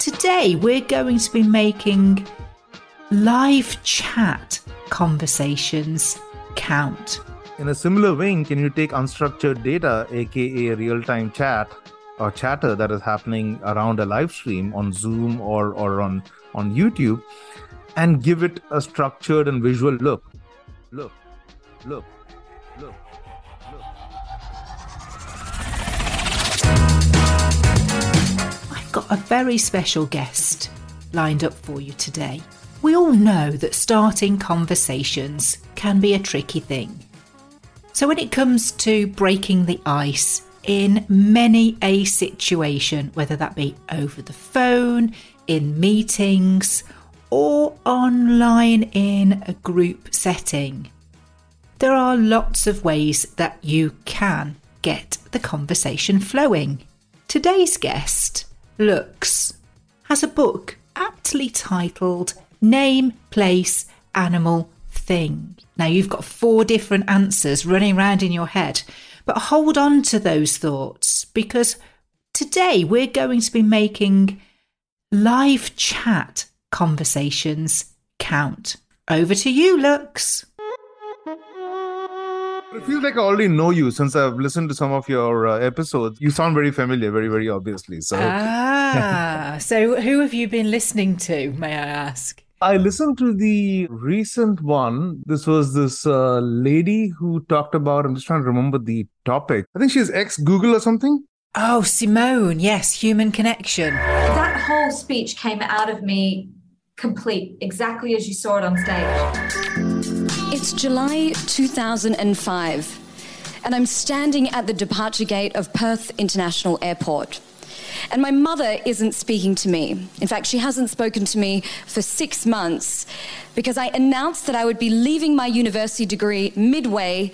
Today, we're going to be making live chat conversations count. In a similar vein, can you take unstructured data, aka real time chat or chatter that is happening around a live stream on Zoom or, or on, on YouTube, and give it a structured and visual look? Look, look, got a very special guest lined up for you today. We all know that starting conversations can be a tricky thing. So, when it comes to breaking the ice in many a situation, whether that be over the phone, in meetings, or online in a group setting, there are lots of ways that you can get the conversation flowing. Today's guest, Lux, has a book aptly titled Name, Place, Animal, Thing. Now you've got four different answers running around in your head, but hold on to those thoughts because today we're going to be making live chat conversations count. Over to you, Lux. It feels like I already know you since I've listened to some of your uh, episodes. You sound very familiar, very, very obviously. So, Ah, so who have you been listening to, may I ask? I listened to the recent one. This was this uh, lady who talked about, I'm just trying to remember the topic. I think she's ex Google or something. Oh, Simone, yes, human connection. That whole speech came out of me complete, exactly as you saw it on stage. It's July 2005, and I'm standing at the departure gate of Perth International Airport. And my mother isn't speaking to me. In fact, she hasn't spoken to me for six months because I announced that I would be leaving my university degree midway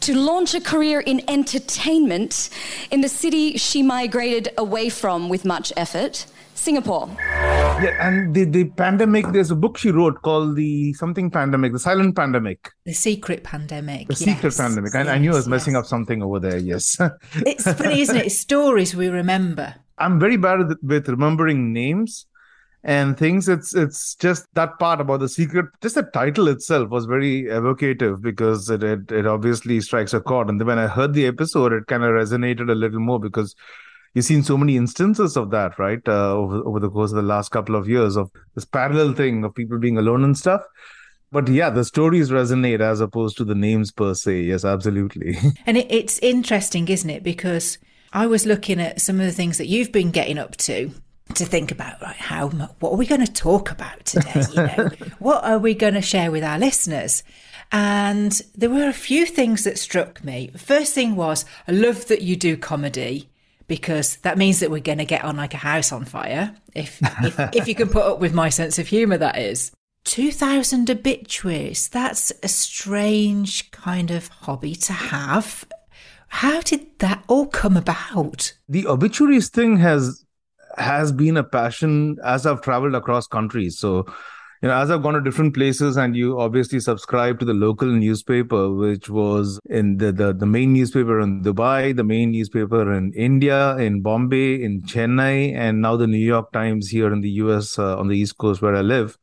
to launch a career in entertainment in the city she migrated away from with much effort Singapore. Yeah, and the, the pandemic, there's a book she wrote called The Something Pandemic, The Silent Pandemic. The secret pandemic. The secret yes, pandemic. I, I knew I was yes, messing up something over there, yes. It's funny, isn't it? It's stories we remember. I'm very bad with, remembering names and things. It's it's just that part about the secret. Just the title itself was very evocative because it it, it obviously strikes a chord. And then when I heard the episode, it kind of resonated a little more because you've seen so many instances of that, right? Uh, over over the course of the last couple of years of this parallel thing of people being alone and stuff. But yeah, the stories resonate as opposed to the names per se. Yes, absolutely. And it, it's interesting, isn't it? Because I was looking at some of the things that you've been getting up to to think about, right? How what are we going to talk about today? You know, what are we going to share with our listeners? And there were a few things that struck me. First thing was, I love that you do comedy because that means that we're going to get on like a house on fire. If if, if you can put up with my sense of humour, that is. 2000 obituaries. That's a strange kind of hobby to have. How did that all come about? the obituaries thing has has been a passion as I've traveled across countries. So, you know, as I've gone to different places, and you obviously subscribe to the local newspaper, which was in the the, the main newspaper in Dubai, the main newspaper in India, in Bombay, in Chennai, and now the New York Times here in the U.S. Uh, on the East Coast where I live.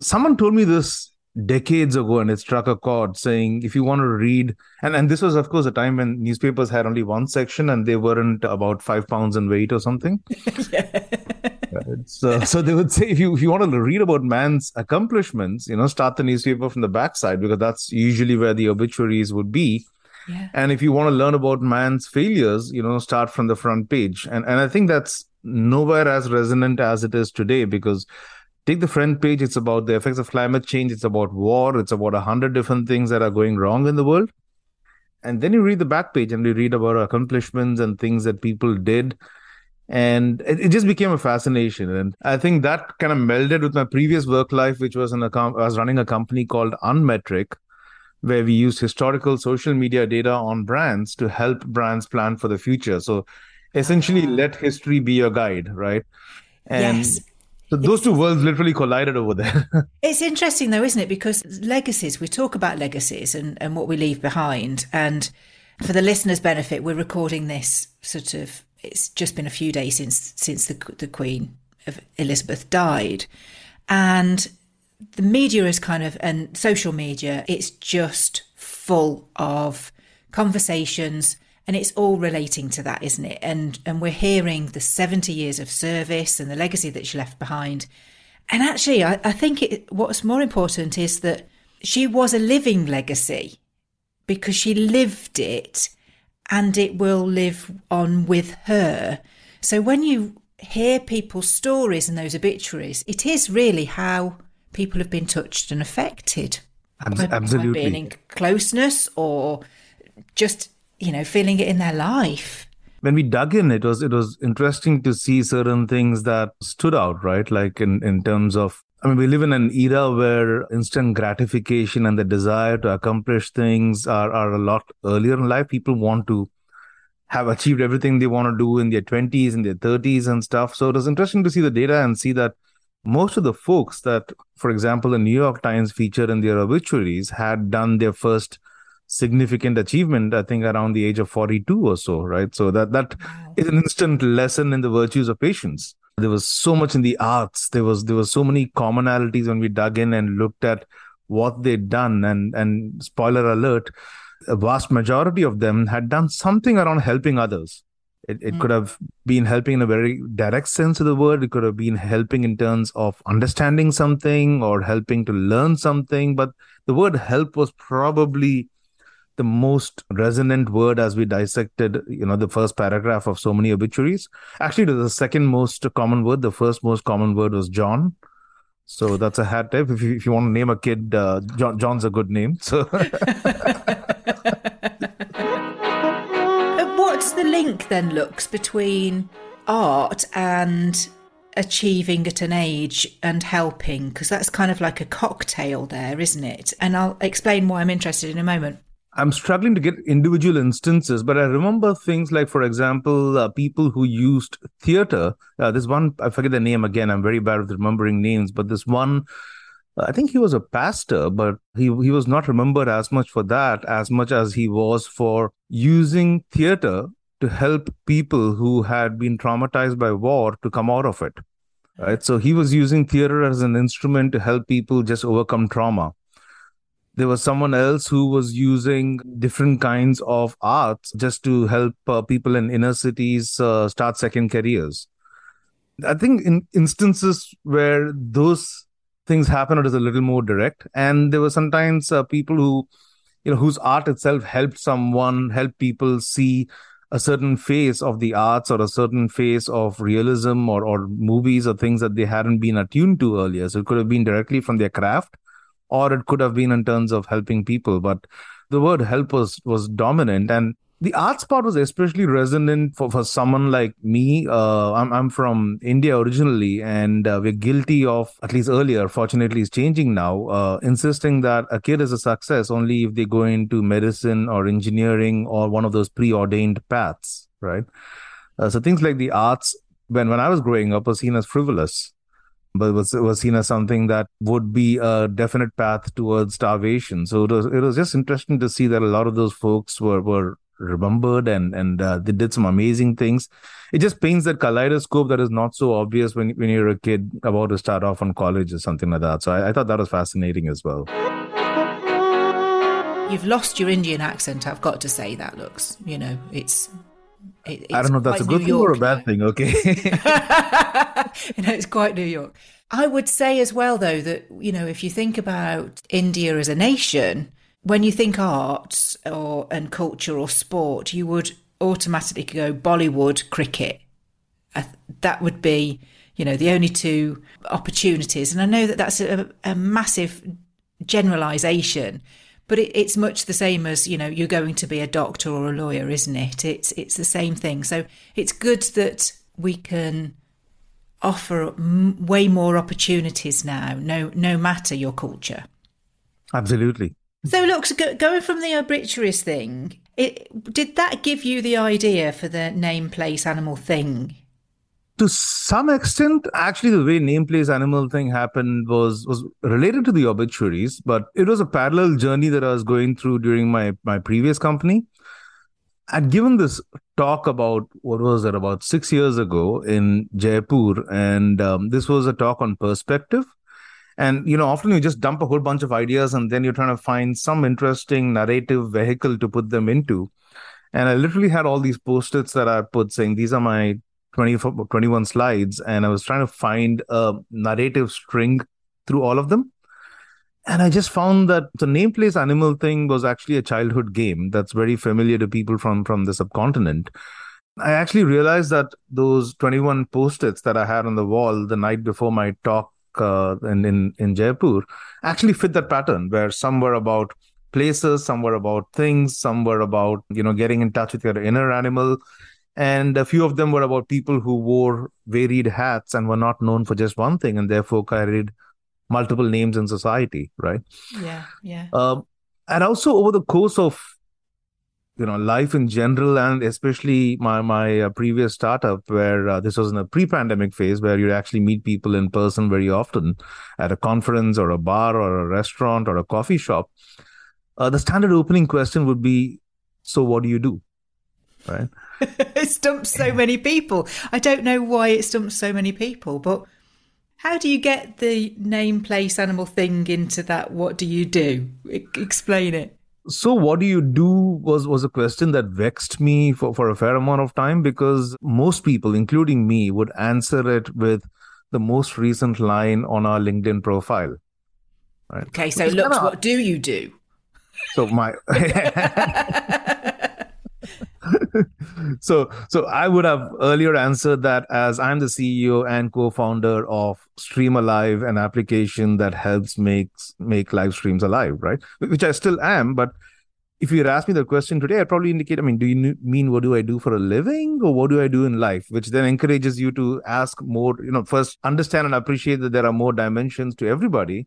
Someone told me this decades ago and it struck a chord saying if you want to read and, and this was of course a time when newspapers had only one section and they weren't about five pounds in weight or something. So, so they would say if you if you want to read about man's accomplishments you know start the newspaper from the backside because that's usually where the obituaries would be. Yeah. and if you want to learn about man's failures you know start from the front page. And and i think that's nowhere as resonant as it is today because take the front page it's about the effects of climate change it's about war it's about a hundred different things that are going wrong in the world. And then you read the back page and you read about accomplishments and things that people did. And it, it just became a fascination. And i think that kind of melded with my previous work life which was in a com- i was running a company called unmetric where we used historical social media data on brands to help brands plan for the future. So essentially ah. let history be your guide right? And Yes. So those two worlds literally collided over there It's interesting though, isn't it? Because legacies, we talk about legacies and, and what we leave behind. And for the listeners' benefit, we're recording this sort of, it's just been a few days since since the, the Queen of Elizabeth died. And the media is kind of, and social media, it's just full of conversations and it's all relating to that isn't it? And and we're hearing the 70 years of service and the legacy that she left behind. And actually i, I think it, what's more important is that she was a living legacy because she lived it and it will live on with her. So when you hear people's stories and those obituaries it is really how people have been touched and affected. Absolutely. by being in closeness or just you know feeling it in their life when we dug in it was it was interesting to see certain things that stood out right like in in terms of I mean, we live in an era where instant gratification and the desire to accomplish things are, are a lot earlier in life. People want to have achieved everything they want to do in their 20s and their 30s and stuff. So it was interesting to see the data and see that most of the folks that, for example, the New York Times featured in their obituaries had done their first significant achievement i think around the age of 42 or so right? So that that wow. is an instant lesson in the virtues of patience. There was so much in the arts. There was there was so many commonalities when we dug in and looked at what they'd done. And and spoiler alert a vast majority of them had done something around helping others. It, it mm. could have been helping in a very direct sense of the word. It could have been helping in terms of understanding something or helping to learn something. But the word help was probably the most resonant word as we dissected you know the first paragraph of so many obituaries. Actually the second most common word the first most common word was john. So that's a hat tip. If you, if you want to name a kid uh, john john's a good name so. What's the link then Lux between art and achieving at an age and helping? Because that's kind of like a cocktail there isn't it? And i'll explain why i'm interested in a moment I'm struggling to get individual instances, but I remember things like, for example, uh, people who used theater. Uh, this one, I forget the name again. I'm very bad with remembering names, but this one, I think he was a pastor, but he he was not remembered as much for that as much as he was for using theater to help people who had been traumatized by war to come out of it. Right. So he was using theater as an instrument to help people just overcome trauma there was someone else who was using different kinds of arts just to help uh, people in inner cities uh, start second careers. I think in instances where those things happen it is a little more direct. And there were sometimes uh, people who you know whose art itself helped someone help people see a certain phase of the arts or a certain phase of realism or, or movies or things that they hadn't been attuned to earlier. So it could have been directly from their craft or it could have been in terms of helping people. But the word help was, was dominant. And the arts part was especially resonant for, for someone like me. Uh, I'm, I'm from India originally, and uh, we're guilty of, at least earlier, fortunately, it's changing now, uh, insisting that a kid is a success only if they go into medicine or engineering or one of those preordained paths, right? Uh, so things like the arts, when, when I was growing up, were seen as frivolous but was was seen as something that would be a definite path towards starvation. So it was it was just interesting to see that a lot of those folks were were remembered and and uh, they did some amazing things. It just paints that kaleidoscope that is not so obvious when when you're a kid about to start off on college or something like that. So I, I thought that was fascinating as well. You've lost your Indian accent. I've got to say that Lux. You know, it's it, I don't know if that's a good New thing York, or a bad thing. Okay. you know, it's quite New York. I would say as well, though, that, you know, if you think about India as a nation, when you think arts or and culture or sport, you would automatically go Bollywood, cricket. that would be, you know, the only two opportunities. And I know that that's a, a massive generalization, but it, it's much the same as you know you're going to be a doctor or a lawyer isn't it? It's it's the same thing. So it's good that we can offer m- way more opportunities now no no matter your culture. Absolutely. So look go, going from the obituaries thing it, did that give you the idea for the name place animal thing to some extent, actually, the way name place animal thing happened was was related to the obituaries, but it was a parallel journey that I was going through during my my previous company. I'd given this talk about what was it about six years ago in Jaipur, and um, this was a talk on perspective. And you know, often you just dump a whole bunch of ideas, and then you're trying to find some interesting narrative vehicle to put them into. And I literally had all these post-its that I put saying these are my 20, 21 slides, and I was trying to find a narrative string through all of them. And I just found that the name place animal thing was actually a childhood game that's very familiar to people from from the subcontinent. I actually realized that those 21 post-its that I had on the wall the night before my talk uh, in, in in Jaipur actually fit that pattern where some were about places, some were about things, some were about you know getting in touch with your inner animal, and a few of them were about people who wore varied hats and were not known for just one thing and therefore carried multiple names in society, right? Yeah, yeah. Um, and also over the course of you know life in general, and especially my my uh, previous startup, where uh, this was in a pre-pandemic phase, where you actually meet people in person very often at a conference or a bar or a restaurant or a coffee shop. Uh, the standard opening question would be, "So what do you do?" Right? it stumps so many people. I don't know why it stumps so many people, but how do you get the name, place, animal thing into that? What do you do? I- explain it. So what do you do was was a question that vexed me for, for a fair amount of time because most people, including me, would answer it with the most recent line on our LinkedIn profile. Right. Okay, so Which look, kinda- what do you do? So my so so I would have earlier answered that as I'm the CEO and co-founder of Stream Alive, an application that helps makes make live streams alive, right? Which I still am, but if you had asked me the question today, I'd probably indicate, I mean, do you mean what do I do for a living or what do I do in life? Which then encourages you to ask more, you know, first understand and appreciate that there are more dimensions to everybody.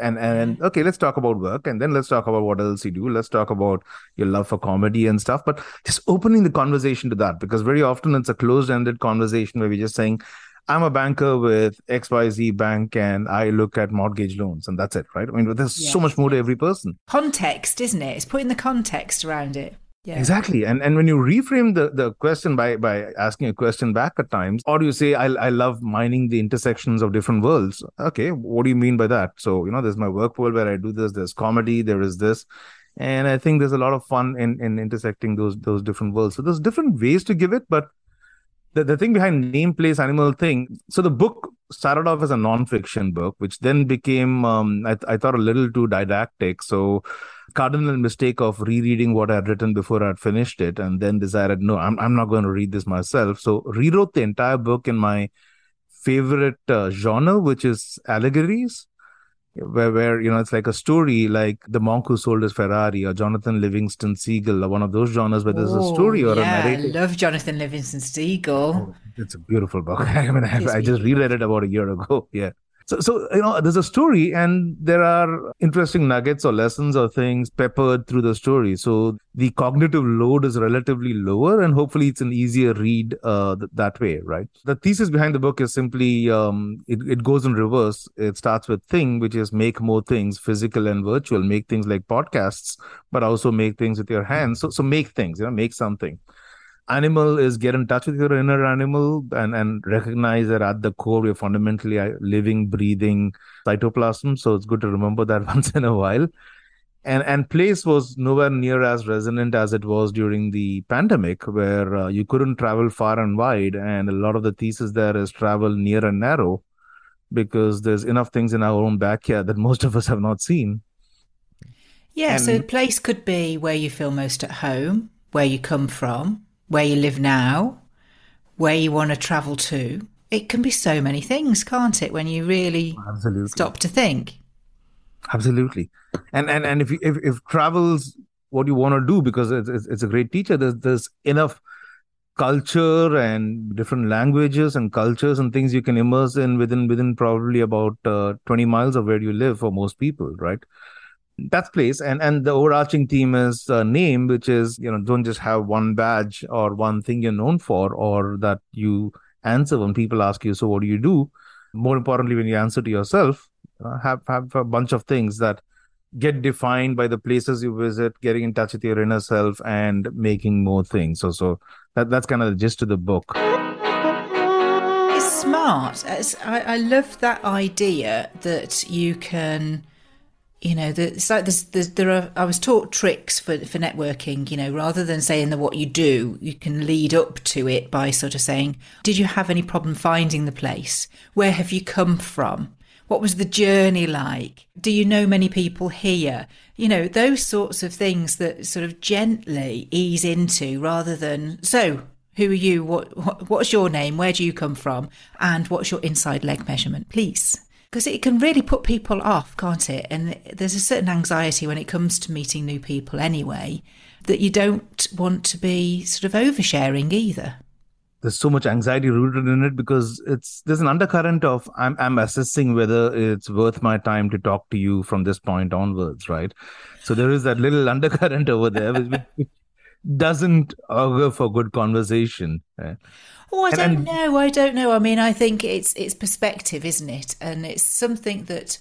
And and mm-hmm. okay, let's talk about work and then let's talk about what else you do. Let's talk about your love for comedy and stuff. But just opening the conversation to that because very often it's a closed-ended conversation where we're just saying, I'm a banker with XYZ bank and I look at mortgage loans and that's it, right? I mean, there's so much more to every person. Context, isn't it? It's putting the context around it. Yeah. Exactly. And and when you reframe the, the question by by asking a question back at times, or you say, I I love mining the intersections of different worlds. Okay, what do you mean by that? So, you know, there's my work world where I do this, there's comedy, there is this. And I think there's a lot of fun in, in intersecting those those different worlds. So there's different ways to give it, but the, the thing behind name place animal thing so the book started off as a non-fiction book which then became um, I, I thought a little too didactic so cardinal mistake of rereading what i had written before I had finished it and then decided no i'm, I'm not going to read this myself so rewrote the entire book in my favorite uh, genre which is allegories where where you know it's like a story like the monk who sold his ferrari or jonathan livingston seagull or one of those genres where there's a Oh, story or yeah, a narrative I love Jonathan Livingston Seagull. Oh, it's a beautiful book. I mean, I, I just reread it about a year ago. Yeah. So, so you know, there's a story, and there are interesting nuggets or lessons or things peppered through the story. So the cognitive load is relatively lower, and hopefully, it's an easier read uh, th- that way, right? The thesis behind the book is simply um, it, it goes in reverse. It starts with thing, which is make more things, physical and virtual. Make things like podcasts, but also make things with your hands. So, so make things, you know, make something animal is get in touch with your inner animal and and recognize that at the core we're fundamentally living breathing cytoplasm. So it's good to remember that once in a while. And and place was nowhere near as resonant as it was during the pandemic where uh, you couldn't travel far and wide. And a lot of the thesis there is travel near and narrow because there's enough things in our own backyard that most of us have not seen. Yeah, so place could be where you feel most at home, where you come from, where you live now, where you want to travel to. It can be so many things, can't it, when you really absolutely stop to think? absolutely and and and if you, if if travels what you want to do because it's, it's a great teacher there's there's enough culture and different languages and cultures and things you can immerse in within within probably about uh, 20 miles of where you live for most people right that's place and and the overarching theme is uh, name which is you know don't just have one badge or one thing you're known for or that you answer when people ask you so what do you do more importantly when you answer to yourself uh, have have a bunch of things that get defined by the places you visit, getting in touch with your inner self, and making more things. So, so that that's kind of the gist of the book. Smart. I, I love that idea that you can you know the, it's like there's, there's, there are i was taught tricks for, for networking you know rather than saying that what you do you can lead up to it by sort of saying did you have any problem finding the place? Where have you come from? What was the journey like? Do you know many people here? You know those sorts of things that sort of gently ease into rather than so who are you? What, what what's your name? Where do you come from? And what's your inside leg measurement? Please because it can really put people off, can't it? And there's a certain anxiety when it comes to meeting new people anyway, that you don't want to be sort of oversharing either. There's so much anxiety rooted in it because it's there's an undercurrent of I'm I'm assessing whether it's worth my time to talk to you from this point onwards, right? So there is that little undercurrent over there which, doesn't augur for good conversation. Right? Oh, I don't know. I don't know. I mean, I think it's it's perspective, isn't it? And it's something that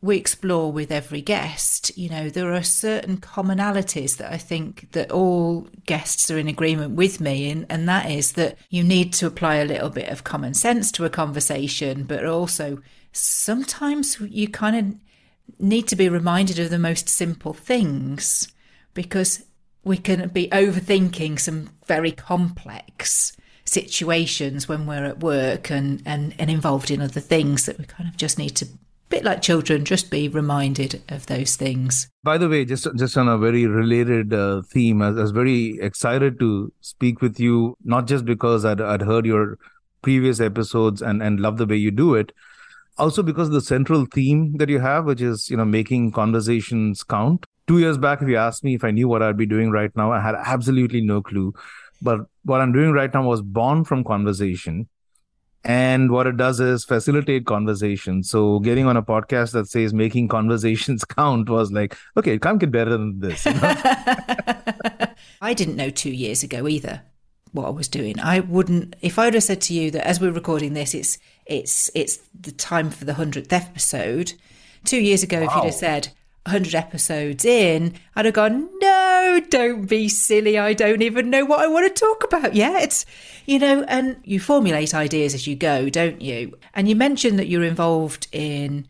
we explore with every guest. You know, there are certain commonalities that I think that all guests are in agreement with me, and and that is that you need to apply a little bit of common sense to a conversation, but also sometimes you kind of need to be reminded of the most simple things because we can be overthinking some very complex situations when we're at work and, and, and involved in other things that we kind of just need to bit like children just be reminded of those things. By the way just just on a very related uh, theme I, I, was very excited to speak with you not just because I'd, I'd heard your previous episodes and and love the way you do it also because the central theme that you have which is you know making conversations count two years back if you asked me if i knew what i'd be doing right now i had absolutely no clue but what I'm doing right now was born from conversation. And what it does is facilitate conversation. So getting on a podcast that says making conversations count was like, okay, it can't get better than this. You know? I didn't know two years ago either what I was doing. I wouldn't if I'd have said to you that as we're recording this, it's it's it's the time for the hundredth episode. Two years ago, wow. if you'd have said, 100 episodes in, I'd have gone, no, don't be silly. I don't even know what I want to talk about yet. You know, and you formulate ideas as you go, don't you? And you mentioned that you're involved in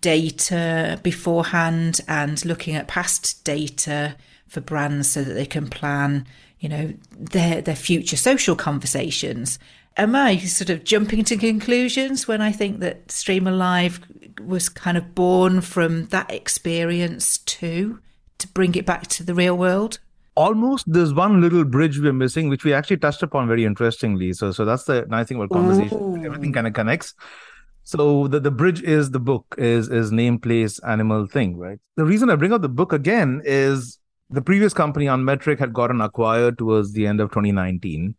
data beforehand and looking at past data for brands so that they can plan, you know, their, their future social conversations am I sort of jumping to conclusions when I think that Stream Alive was kind of born from that experience too, to bring it back to the real world? Almost there's one little bridge we're missing, which we actually touched upon very interestingly. So so that's the nice thing about conversation. Ooh. Everything kind of connects. So the, the bridge is the book, is is name, place, animal thing, right? The reason I bring up the book again is the previous company Unmetric had gotten acquired towards the end of 2019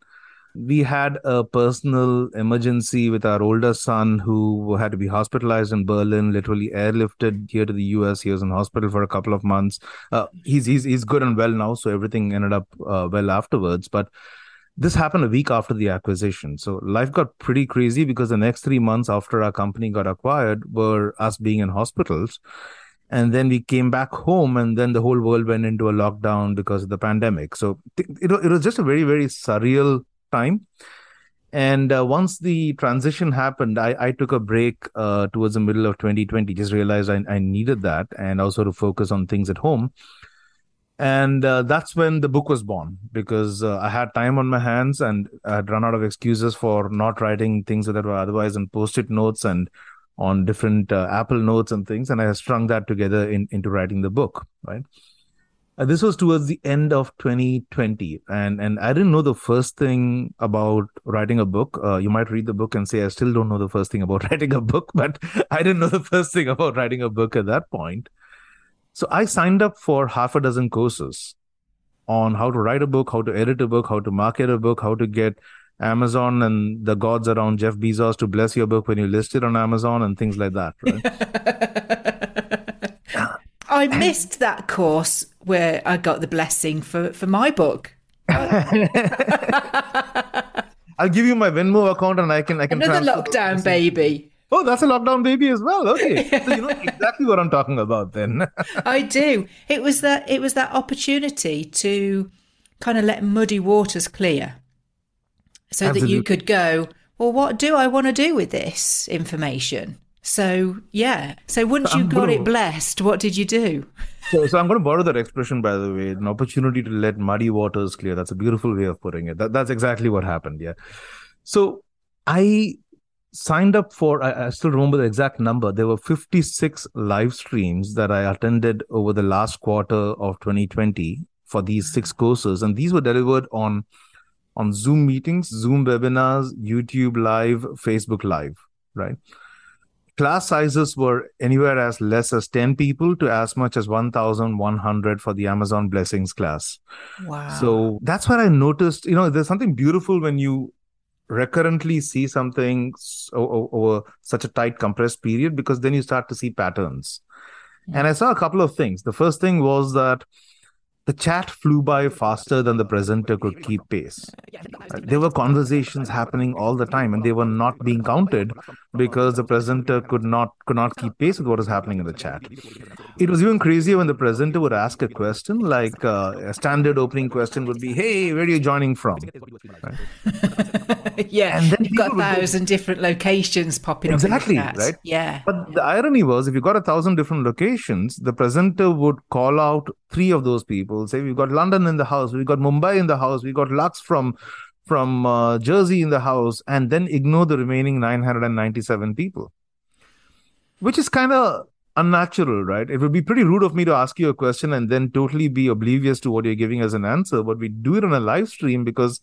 we had a personal emergency with our older son who had to be hospitalized in Berlin, literally airlifted here to the US. He was in hospital for a couple of months. Uh, he's he's he's good and well now, so everything ended up uh, well afterwards. But this happened a week after the acquisition, so life got pretty crazy because the next three months after our company got acquired were us being in hospitals. And then we came back home, and then the whole world went into a lockdown because of the pandemic. So it, it was just a very, very surreal time. And uh, once the transition happened i, I took a break uh, towards the middle of 2020 just realized I, I, needed that and also to focus on things at home. And uh, that's when the book was born because uh, i had time on my hands and i had run out of excuses for not writing things that were otherwise in post-it notes and on different uh, apple notes and things. And i strung that together in, into writing the book right uh, this was towards the end of 2020, and and I didn't know the first thing about writing a book. Uh, you might read the book and say, I still don't know the first thing about writing a book, but I didn't know the first thing about writing a book at that point. So I signed up for half a dozen courses on how to write a book, how to edit a book, how to market a book, how to get Amazon and the gods around Jeff Bezos to bless your book when you list it on Amazon and things like that, right? I missed that course where I got the blessing for, for my book. I'll give you my Venmo account and I can I can another lockdown baby. Oh, that's a lockdown baby as well. Okay, so you know exactly what I'm talking about. Then I do. It was that. It was that opportunity to kind of let muddy waters clear, so Absolutely. that you could go. Well, what do I want to do with this information? So yeah. So once you got it blessed, what did you do? So, so I'm going to borrow that expression, by the way, an opportunity to let muddy waters clear. That's a beautiful way of putting it. That, that's exactly what happened. Yeah. So I signed up for, I, I, still remember the exact number. There were 56 live streams that I attended over the last quarter of 2020 for these six courses. And these were delivered on, on Zoom meetings, Zoom webinars, YouTube Live, Facebook Live, right? Class sizes were anywhere as less as 10 people to as much as 1,100 for the Amazon Blessings class. Wow. So that's where I noticed, you know, there's something beautiful when you recurrently see something over such a tight compressed period because then you start to see patterns. And I saw a couple of things. The first thing was that the chat flew by faster than the presenter could keep pace. There were conversations happening all the time, and they were not being counted because the presenter could not could not keep pace with what was happening in the chat. It was even crazier when the presenter would ask a question, like uh, a standard opening question would be, "Hey, where are you joining from?" Right? yeah, and then you've got a thousand go, different locations popping exactly, up. Exactly, right? Yeah. But the irony was, if you got a thousand different locations, the presenter would call out three of those people Say we've got London in the house, we've got Mumbai in the house, we've got Lux from from uh, Jersey in the house, and then ignore the remaining 997 people, which is kind of unnatural, right? It would be pretty rude of me to ask you a question and then totally be oblivious to what you're giving as an answer. But we do it on a live stream because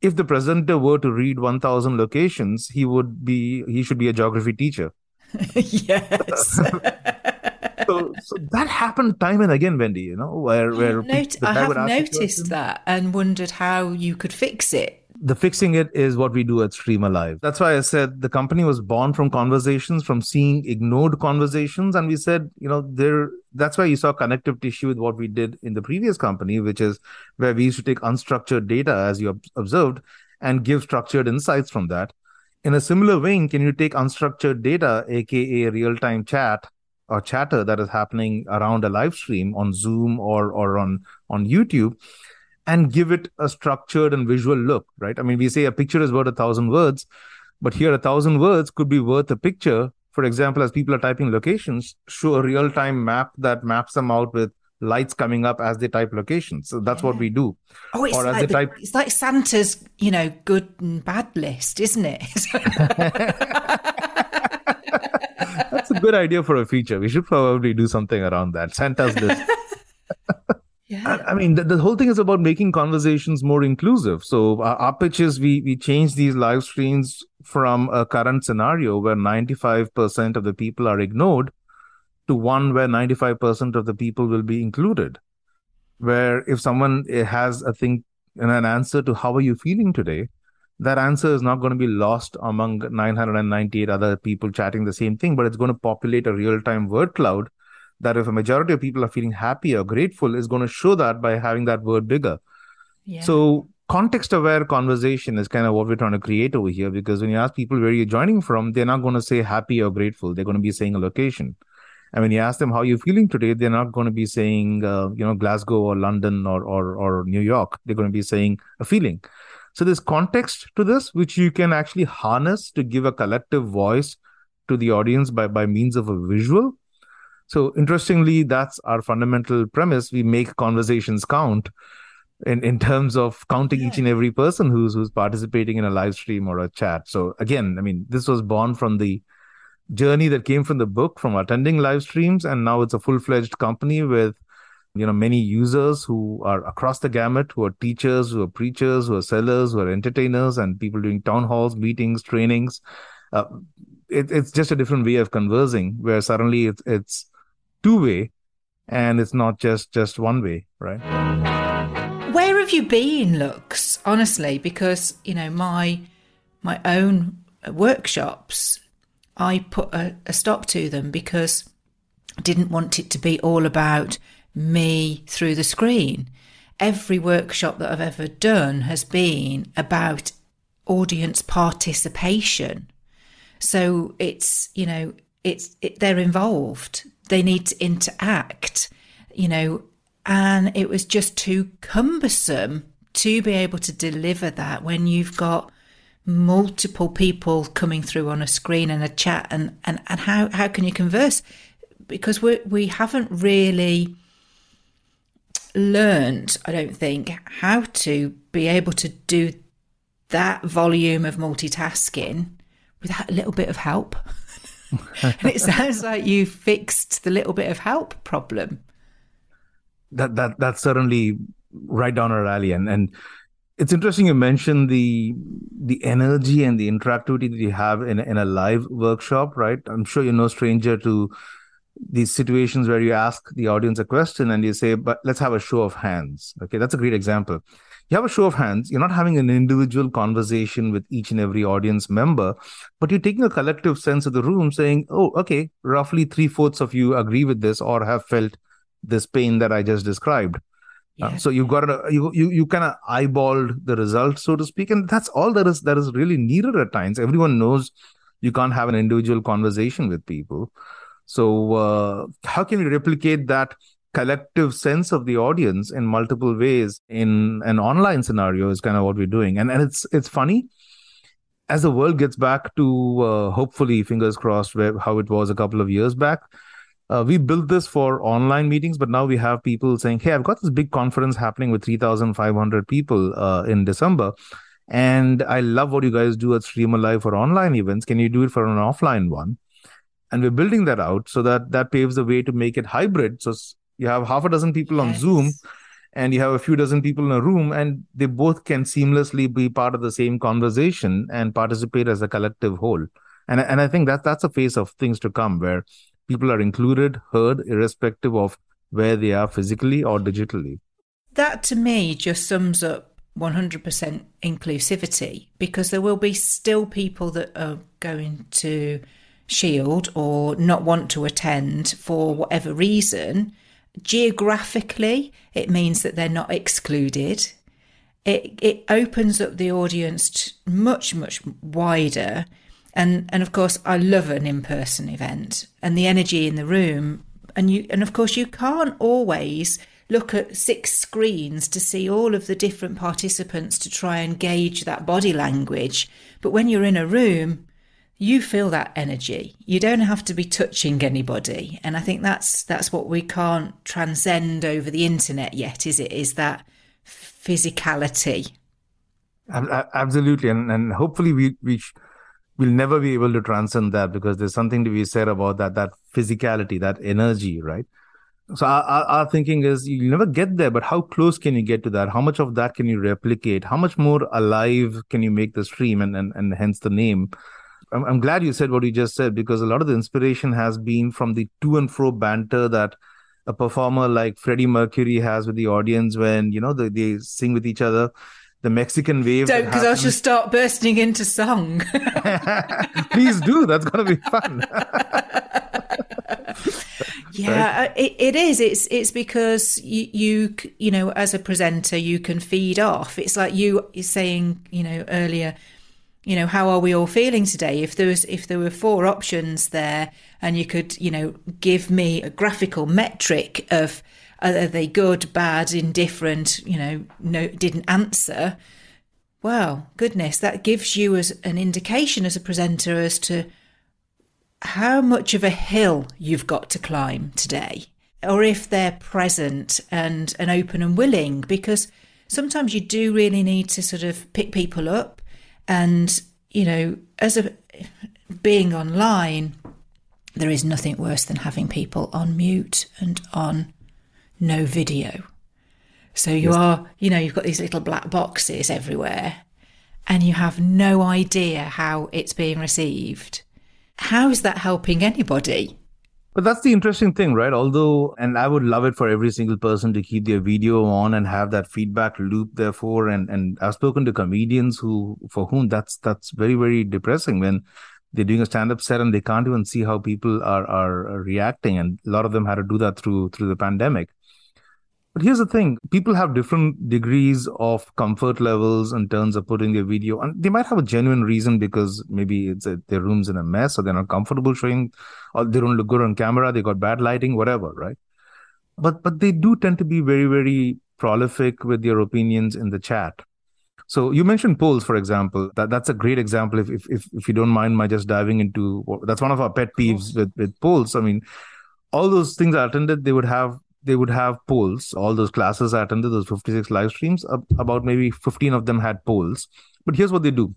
if the presenter were to read 1000 locations he would be he should be a geography teacher yes so, so that happened time and again, Wendy. You know, where where I have noticed that and wondered how you could fix it. The fixing it is what we do at Stream Alive. That's why I said the company was born from conversations, from seeing ignored conversations, and we said, you know, there. That's why you saw connective tissue with what we did in the previous company, which is where we used to take unstructured data, as you observed, and give structured insights from that. In a similar vein, can you take unstructured data, aka real time chat, or chatter that is happening around a live stream on Zoom or or on on YouTube and give it a structured and visual look, right? I mean, we say a picture is worth a thousand words, but here a thousand words could be worth a picture. For example, as people are typing locations, show a real time map that maps them out with lights coming up as they type locations. So that's yeah. what we do. Oh, it's, or like the, type... it's like Santa's, you know, good and bad list, isn't it? That's a good idea for a feature. We should probably do something around that. Santa's list. yeah. I, mean, the, the, whole thing is about making conversations more inclusive. So our, our pitch is we we change these live streams from a current scenario where 95% of the people are ignored to one where 95% of the people will be included. Where if someone eh, has a thing and an answer to how are you feeling today, that answer is not going to be lost among 998 other people chatting the same thing, but it's going to populate a real time word cloud that if a majority of people are feeling happy or grateful, is going to show that by having that word bigger. Yeah. So, context aware conversation is kind of what we're trying to create over here because when you ask people where you're joining from, they're not going to say happy or grateful. They're going to be saying a location. And when you ask them how you're feeling today, they're not going to be saying, uh, you know, Glasgow or London or, or, or New York. They're going to be saying a feeling. So there's context to this, which you can actually harness to give a collective voice to the audience by, by means of a visual. So interestingly, that's our fundamental premise. We make conversations count in, in terms of counting yeah. each and every person who's who's participating in a live stream or a chat. So again, I mean, this was born from the journey that came from the book, from attending live streams, and now it's a full-fledged company with you know many users who are across the gamut who are teachers who are preachers who are sellers who are entertainers and people doing town halls meetings trainings. Uh, it, it's just a different way of conversing where suddenly it's, it's two way and it's not just just one way right? Where have you been lux? Honestly because you know my my own workshops i put a, a stop to them because I didn't want it to be all about me through the screen. Every workshop that I've ever done has been about audience participation. So it's, you know, it's it, they're involved. They need to interact, you know, and it was just too cumbersome to be able to deliver that when you've got multiple people coming through on a screen and a chat and, and, and how, how can you converse? Because we we haven't really learned, I don't think, how to be able to do that volume of multitasking without a little bit of help. and it sounds like you fixed the little bit of help problem. That that that's certainly right down our alley, and and it's interesting you mentioned the the energy and the interactivity that you have in in a live workshop, right? I'm sure you're no stranger to these situations where you ask the audience a question and you say, "But let's have a show of hands." Okay, that's a great example you have a show of hands you're not having an individual conversation with each and every audience member but you're taking a collective sense of the room saying oh okay roughly three-fourths of you agree with this or have felt this pain that i just described uh, yeah. uh, so you've got a you you, you kind of eyeballed the result, so to speak and that's all that is that is really needed at times everyone knows you can't have an individual conversation with people so uh, how can we replicate that collective sense of the audience in multiple ways in an online scenario is kind of what we're doing. And and it's it's funny as the world gets back to uh, hopefully fingers crossed where, how it was a couple of years back uh, we built this for online meetings but now we have people saying hey i've got this big conference happening with 3500 people uh, in december and i love what you guys do at Stream Alive for online events. Can you do it for an offline one and we're building that out so that that paves the way to make it hybrid. So you have half a dozen people on zoom and you have a few dozen people in a room and they both can seamlessly be part of the same conversation and participate as a collective whole. And, and i think that that's a phase of things to come where people are included heard irrespective of where they are physically or digitally. That to me just sums up 100% inclusivity because there will be still people that are going to shield or not want to attend for whatever reason Geographically, it means that they're not excluded. It, it opens up the audience much, much wider. And, and of course, I love an in person event and the energy in the room. And, you, and of course, you can't always look at six screens to see all of the different participants to try and gauge that body language. But when you're in a room, you feel that energy. You don't have to be touching anybody. And I think that's that's what we can't transcend over the internet yet, is it? Is that physicality. Absolutely. And and hopefully we we we'll never be able to transcend that because there's something to be said about that that physicality, that energy, right? So our, our thinking is you'll never get there, but how close can you get to that? How much of that can you replicate? How much more alive can you make the stream and and, and hence the name? I'm, I'm glad you said what you just said because a lot of the inspiration has been from the to and fro banter that a performer like Freddie Mercury has with the audience when you know they, they sing with each other. The Mexican wave. Don't, because I'll just start bursting into song. Please do. That's gonna be fun. yeah, right? Uh, it, it is. It's it's because you you you know as a presenter you can feed off. It's like you saying you know earlier you know how are we all feeling today? If there was if there were four options there and you could you know give me a graphical metric of uh, are they good bad indifferent you know no didn't answer well goodness that gives you as an indication as a presenter as to how much of a hill you've got to climb today. Or if they're present and and open and willing because sometimes you do really need to sort of pick people up and, you know, as a being online, there is nothing worse than having people on mute and on no video. So you yes. are, you know, you've got these little black boxes everywhere and you have no idea how it's being received. How is that helping anybody? But that's the interesting thing, right? Although, and I would love it for every single person to keep their video on and have that feedback loop. Therefore, and and I've spoken to comedians who, for whom that's that's very very depressing when they're doing a stand-up set and they can't even see how people are are reacting, and a lot of them had to do that through through the pandemic. But here's the thing people have different degrees of comfort levels in terms of putting their video, and they might have a genuine reason because maybe it's a, their room's in a mess or they're not comfortable showing, or they don't look good on camera, they got bad lighting, whatever, right? But but they do tend to be very, very prolific with their opinions in the chat. So you mentioned polls, for example. That that's a great example. If if if, if you don't mind my just diving into that's one of our pet peeves with with polls. I mean, all those things I attended, they would have they would have polls. All those classes I attended, those 56 live streams, about maybe 15 of them had polls. But here's what they do.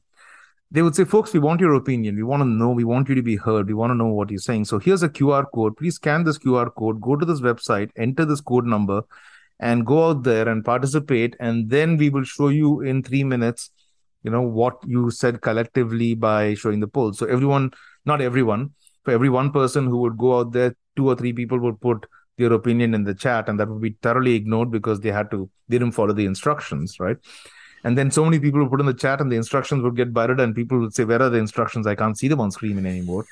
They would say, folks, we want your opinion. We want to know. We want you to be heard. We want to know what you're saying. So here's a QR code. Please scan this QR code, go to this website, enter this code number, and go out there and participate and then we will show you in 3 minutes you know what you said collectively by showing the poll so everyone not everyone for every one person who would go out there two or three people would put their opinion in the chat and that would be thoroughly ignored because they had to they didn't follow the instructions right? And then so many people would put in the chat and the instructions would get buried and people would say where are the instructions? I can't see them on screen anymore.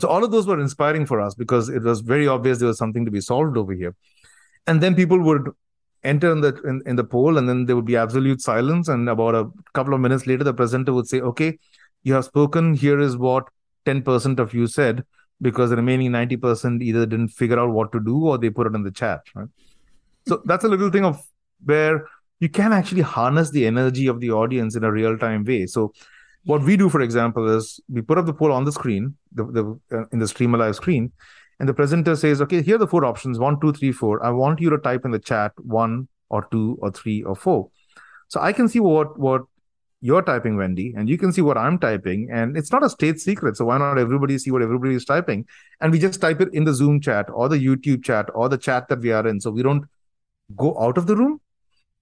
So all of those were inspiring for us because it was very obvious there was something to be solved over here. And then people would enter in the in, in the poll and then there would be absolute silence. And about a couple of minutes later the presenter would say okay you have spoken. Here is what 10% of you said because the remaining 90% either didn't figure out what to do or they put it in the chat right so that's a little thing of where you can actually harness the energy of the audience in a real time way so what we do for example is we put up the poll on the screen the, the uh, in the screen and the presenter says, okay, here are the four options one, two, three, four. I want you to type in the chat one or two or three or four. So I can see what what you're typing, Wendy, and you can see what I'm typing. And it's not a state secret. So why not everybody see what everybody is typing? And we just type it in the Zoom chat or the YouTube chat or the chat that we are in. So we don't go out of the room.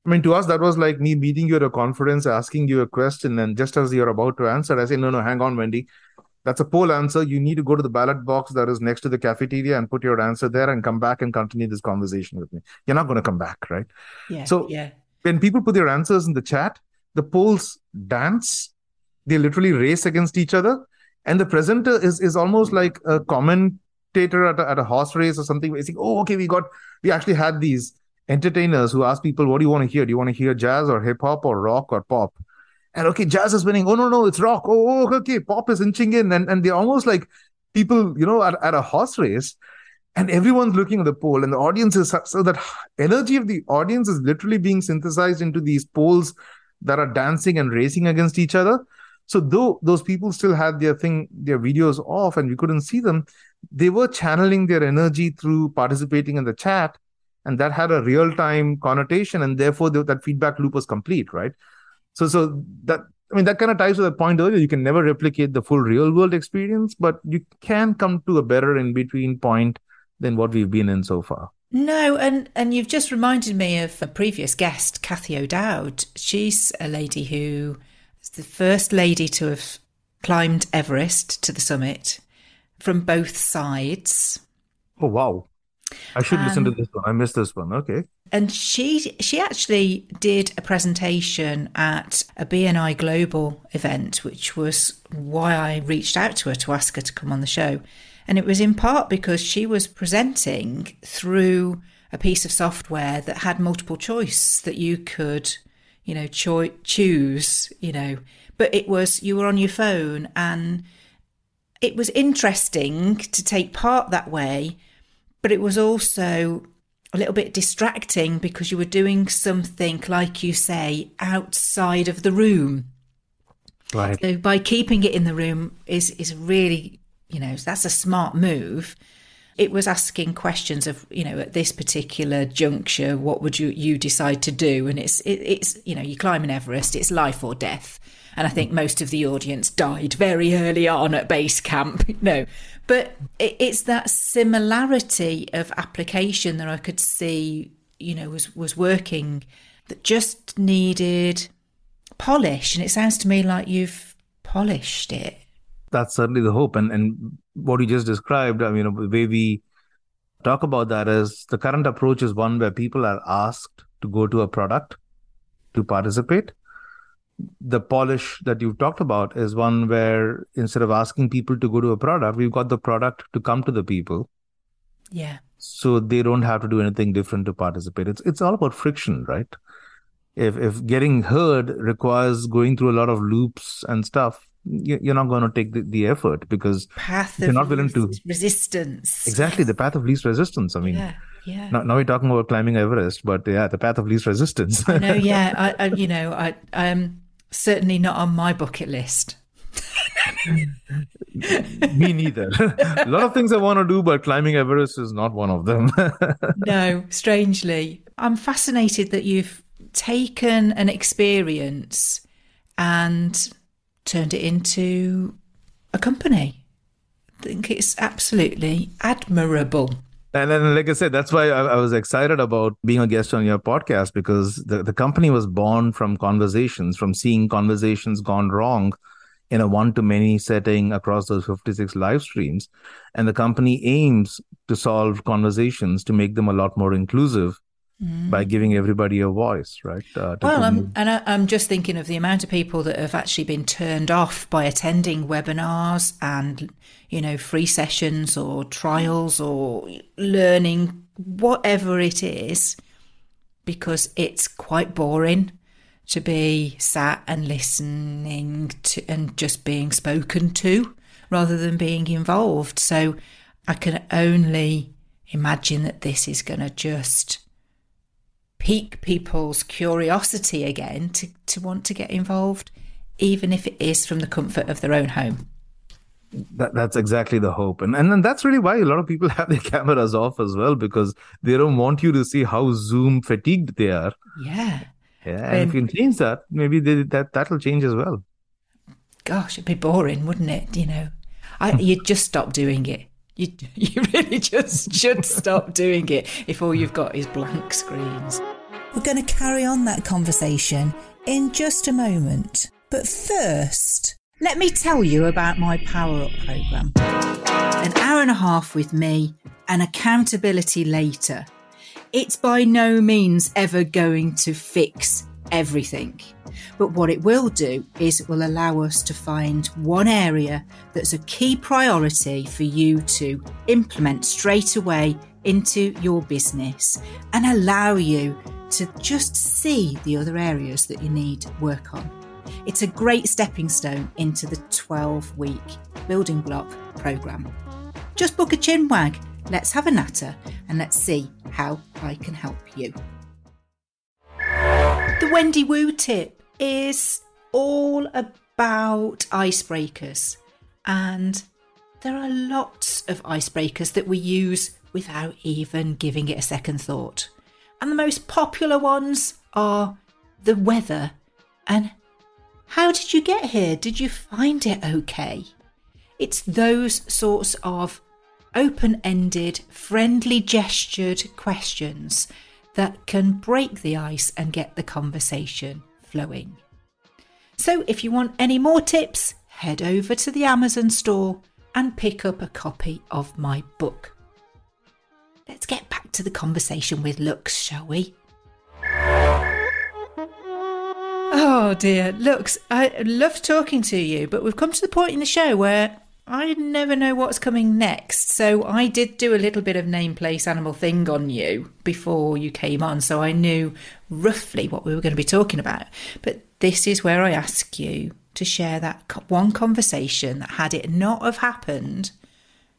I mean, to us, that was like me meeting you at a conference, asking you a question, and just as you're about to answer, I say, no, no, hang on, Wendy. That's a poll answer. You need to go to the ballot box that is next to the cafeteria and put your answer there and come back and continue this conversation with me. You're not going to come back, right? Yeah. So yeah. when people put their answers in the chat, the polls dance. They literally race against each other. And the presenter is is almost like a commentator at a, at a horse race or something. Where saying, oh, okay, we got, we actually had these entertainers who ask people, what do you want to hear? Do you want to hear jazz or hip hop or rock or pop? and okay, jazz is winning. Oh no, no, it's rock. Oh, oh okay, pop is inching in, and and they're almost like people, you know, at, at a horse race, and everyone's looking at the poll, and the audience is so that energy of the audience is literally being synthesized into these polls that are dancing and racing against each other. So though those people still had their thing, their videos off, and we couldn't see them, they were channeling their energy through participating in the chat, and that had a real time connotation, and therefore the, that feedback loop was complete, right? So so that I mean that kind of ties to the point earlier. You can never replicate the full real world experience, but you can come to a better in between point than what we've been in so far. No, and and you've just reminded me of a previous guest, Cathy O'Dowd. She's a lady who is the first lady to have climbed Everest to the summit from both sides. Oh wow. I should um, listen to this one. I missed this one. Okay. And she she actually did a presentation at a BNI Global event, which was why I reached out to her to ask her to come on the show. And it was in part because she was presenting through a piece of software that had multiple choice that you could, you know, cho- choose, you know, but it was you were on your phone and it was interesting to take part that way but it was also a little bit distracting because you were doing something, like you say, outside of the room. Right. So by keeping it in the room is is really, you know, that's a smart move. It was asking questions of, you know, at this particular juncture, what would you you decide to do? And it's it, it's you know, you climb an Everest, it's life or death. And I think most of the audience died very early on at base camp. no, but it's that similarity of application that I could see, you know, was was working that just needed polish. And it sounds to me like you've polished it. That's certainly the hope. And and what you just described, I mean, the way we talk about that is the current approach is one where people are asked to go to a product to participate the polish that you've talked about is one where instead of asking people to go to a product, we've got the product to come to the people. Yeah. so they don't have to do anything different to participate. It's it's all about friction, right? If if getting heard requires going through a lot of loops and stuff, you're not going to take the, the effort because path you're not willing to resistance. Exactly, the path of least resistance. I mean, yeah, yeah. Now, now we're talking about climbing Everest, but yeah, the path of least resistance. I know. Yeah, I, I, you know, I, I'm certainly not on my bucket list. Me neither. a lot of things I want to do, but climbing Everest is not one of them. no, strangely. I'm fascinated that you've taken an experience and turned it into a company. I think it's absolutely admirable. And then, like I said, that's why I, I, was excited about being a guest on your podcast because the, the company was born from conversations, from seeing conversations gone wrong in a one to many setting across those 56 live streams. And the company aims to solve conversations to make them a lot more inclusive mm. by giving everybody a voice, right? Uh, well, I'm, and I, I'm just thinking of the amount of people that have actually been turned off by attending webinars and, you know, free sessions or trials or learning, whatever it is, because it's quite boring to be sat and listening to and just being spoken to rather than being involved. So I can only imagine that this is going to just pique people's curiosity again to, to want to get involved, even if it is from the comfort of their own home. That, that's exactly the hope. And, and and that's really why a lot of people have their cameras off as well, because they don't want you to see how Zoom fatigued they are. Yeah. Yeah, and, if you can change that, maybe they, that that'll change as well. Gosh, it'd be boring, wouldn't it? You know, I, you'd just stop doing it. You you really just should stop doing it if all you've got is blank screens. We're going to carry on that conversation in just a moment, but first, let me tell you about my Power Up program. An hour and a half with me, and accountability later it's by no means ever going to fix everything. But what it will do is it will allow us to find one area that's a key priority for you to implement straight away into your business and allow you to just see the other areas that you need work on. It's a great stepping stone into the 12 week building block program. Just book a chinwag Let's have a natter and let's see how I can help you. The Wendy Wu tip is all about icebreakers, and there are lots of icebreakers that we use without even giving it a second thought. And the most popular ones are the weather and how did you get here? Did you find it okay? It's those sorts of open ended, friendly gestured questions that can break the ice and get the conversation flowing. So, if you want any more tips, head over to the Amazon store and pick up a copy of my book. Let's get back to the conversation with Lux, shall we? Oh dear, Lux, I love talking to you, but we've come to the point in the show where I never know what's coming next. So I did do a little bit of name, place, animal thing on you before you came on. So I knew roughly what we were going to be talking about. But this is where I ask you to share that one conversation that had it not have happened,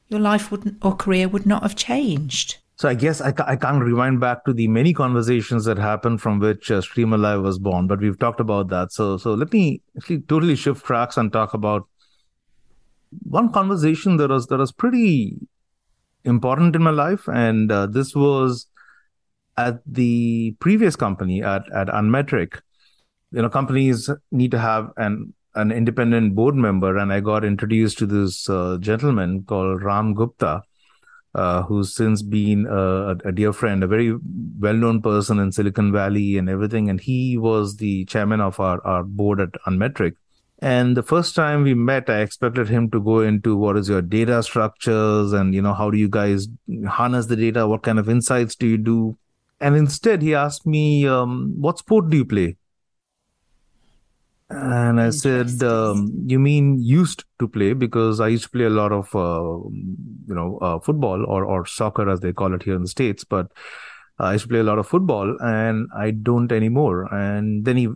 your life wouldn't or career would not have changed. So I guess I, I can't rewind back to the many conversations that happened from which uh, Stream Alive was born, but we've talked about that. So so let me actually totally shift tracks and talk about one conversation that was that was pretty important in my life, and uh, this was at the previous company at at Unmetric. You know, companies need to have an an independent board member, and I got introduced to this uh, gentleman called Ram Gupta, uh, who's since been a, a, dear friend, a very well-known person in Silicon Valley and everything. And he was the chairman of our, our board at Unmetric. And the first time we met, I expected him to go into what is your data structures and, you know, how do you guys harness the data? What kind of insights do you do? And instead, he asked me, um, what sport do you play? And I said, um, "You mean used to play? Because I used to play a lot of, uh, you know, uh, football or or soccer as they call it here in the states. But I used to play a lot of football, and I don't anymore." And then he,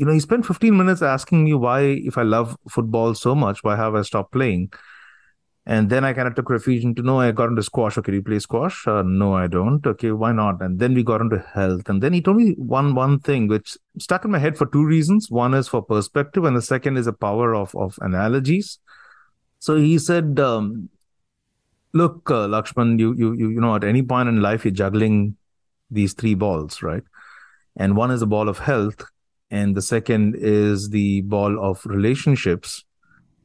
you know, he spent 15 minutes asking me why, if I love football so much, why have I stopped playing? And then I kind of took refuge into no, I got into squash. Okay, do you play squash? Uh, no, I don't. Okay, why not? And then we got into health. And then he told me one one thing which stuck in my head for two reasons. One is for perspective, and the second is a power of of analogies. So he said, um, "Look, uh, Lakshman, you you you you know, at any point in life, you're juggling these three balls, right? And one is a ball of health, and the second is the ball of relationships."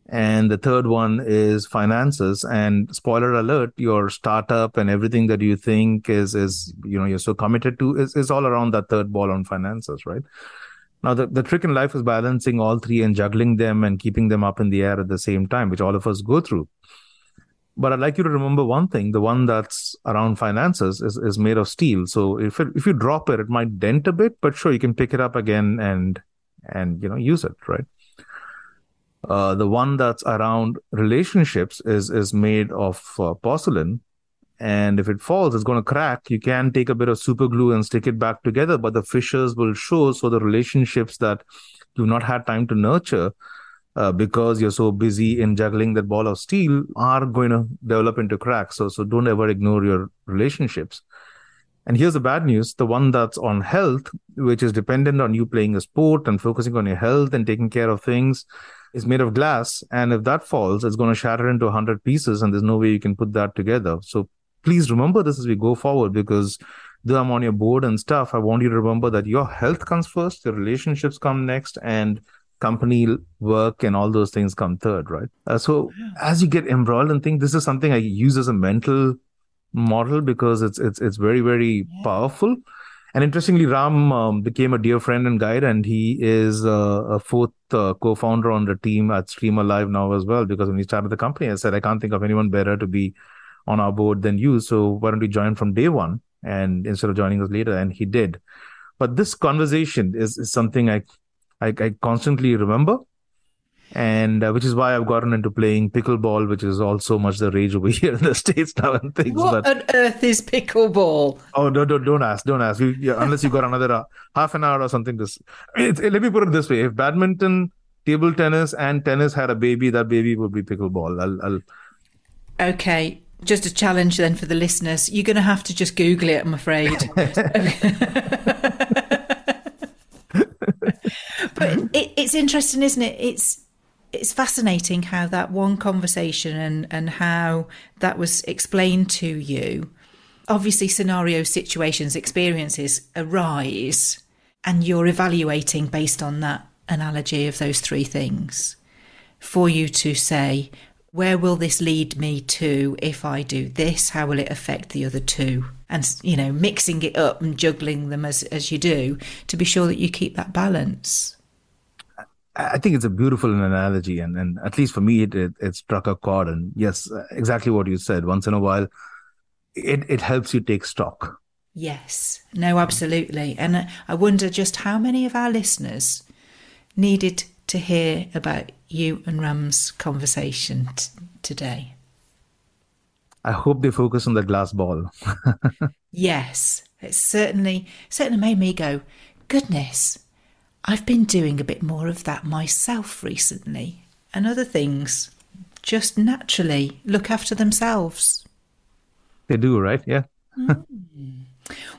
and the third one is finances. And spoiler alert your startup and everything that you think is is you know you're so committed to is, is all around that third ball on finances right? Now the, the trick in life is balancing all three and juggling them and keeping them up in the air at the same time which all of us go through but i'd like you to remember one thing the one that's around finances is, is made of steel so if it, if you drop it it might dent a bit but sure you can pick it up again and and you know use it right uh, the one that's around relationships is is made of uh, porcelain, and if it falls, it's going to crack. You can take a bit of super glue and stick it back together, but the fissures will show. So the relationships that you've not had time to nurture uh, because you're so busy in juggling that ball of steel are going to develop into cracks. So so don't ever ignore your relationships. And here's the bad news the one that's on health, which is dependent on you playing a sport and focusing on your health and taking care of things is made of glass and if that falls it's going to shatter into 100 pieces and there's no way you can put that together so please remember this as we go forward because though i'm on your board and stuff i want you to remember that your health comes first your relationships come next and company work and all those things come third right uh, so as you get embroiled in things this is something i use as a mental model because it's it's it's very very yeah. powerful and interestingly, Ram um, became a dear friend and guide, and he is uh, a fourth uh, co-founder on the team at Stream Alive now as well. Because when he started the company, I said I can't think of anyone better to be on our board than you. So why don't you join from day one, and instead of joining us later? And he did. But this conversation is, is something I, I I constantly remember and uh, which is why I've gotten into playing pickleball, which is also much the rage over here in the states now and things. What but... on earth is pickleball? Oh, no, don't don't ask, don't ask. You, yeah, unless you got another uh, half an hour or something. This it, it, let me put it this way: if badminton, table tennis, and tennis had a baby, that baby would be pickleball. I'll, I'll... Okay, just a challenge then for the listeners. You're going to have to just Google it. I'm afraid. but mm-hmm. it, it's interesting, isn't it? It's it's fascinating how that one conversation and, and how that was explained to you. Obviously, scenario situations, experiences arise, and you're evaluating based on that analogy of those three things for you to say, where will this lead me to if I do this? How will it affect the other two? And, you know, mixing it up and juggling them as, as you do to be sure that you keep that balance. I think it's a beautiful analogy, and, and at least for me, it, it, it struck a chord. And yes, exactly what you said. Once in a while, it it helps you take stock. Yes, no, absolutely. And uh, I wonder just how many of our listeners needed to hear about you and Ram's conversation t- today. I hope they focus on the glass ball. yes, it certainly certainly made me go, goodness I've been doing a bit more of that myself recently, and other things just naturally look after themselves. They do, right? Yeah. mm.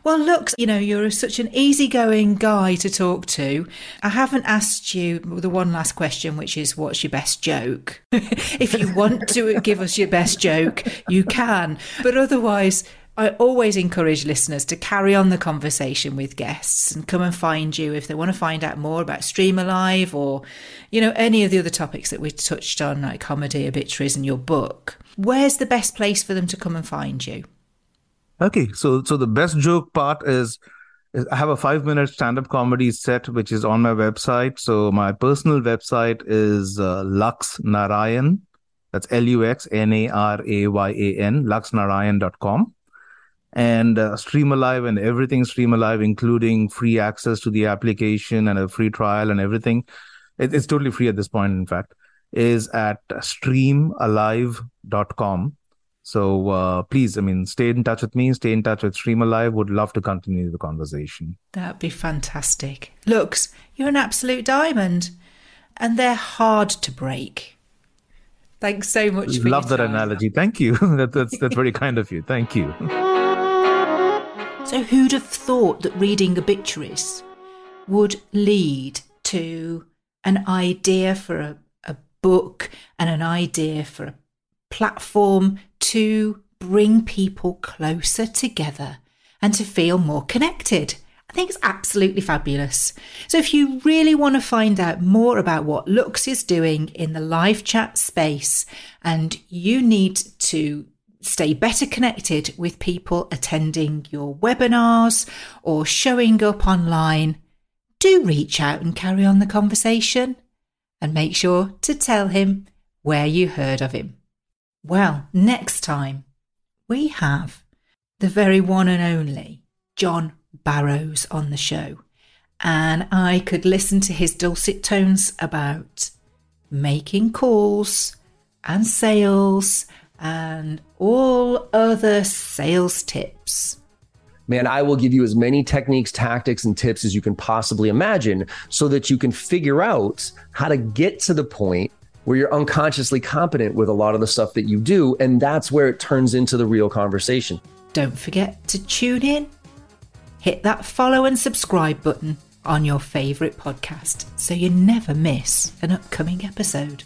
Well, look, you know, you're such an easygoing guy to talk to. I haven't asked you the one last question, which is what's your best joke? if you want to give us your best joke, you can. But otherwise, I always encourage listeners to carry on the conversation with guests and come and find you if they want to find out more about Stream Alive or, you know, any of the other topics that we touched on, like comedy, obituaries, and your book. Where's the best place for them to come and find you? Okay, so so the best joke part is, is I have a five minute stand up comedy set which is on my website. So my personal website is uh, Lux Narayan. That's L U X N A R A Y A N, luxnarayan.com and uh, stream alive and everything stream alive including free access to the application and a free trial and everything it, it's totally free at this point, in fact, is at streamalive.com. So uh, please, I mean, stay in touch with me, stay in touch with Stream Alive. Would love to continue the conversation. That'd be fantastic. Lux, you're an absolute diamond, and they're hard to break. Thanks so much for Love that time. analogy. Thank you. that, that's that's very kind of you. Thank you. So, who'd have thought that reading obituaries would lead to an idea for a, a book and an idea for a platform to bring people closer together and to feel more connected? I think it's absolutely fabulous. So, if you really want to find out more about what Lux is doing in the live chat space and you need to stay better connected with people attending your webinars or showing up online, do reach out and carry on the conversation and make sure to tell him where you heard of him. Well, next time we have the very one and only John Barrows on the show, and I could listen to his dulcet tones about making calls and sales and all other sales tips. Man, I will give you as many techniques, tactics, and tips as you can possibly imagine so that you can figure out how to get to the point where you're unconsciously competent with a lot of the stuff that you do. And that's where it turns into the real conversation. Don't forget to tune in, hit that follow and subscribe button on your favourite podcast so you never miss an upcoming episode.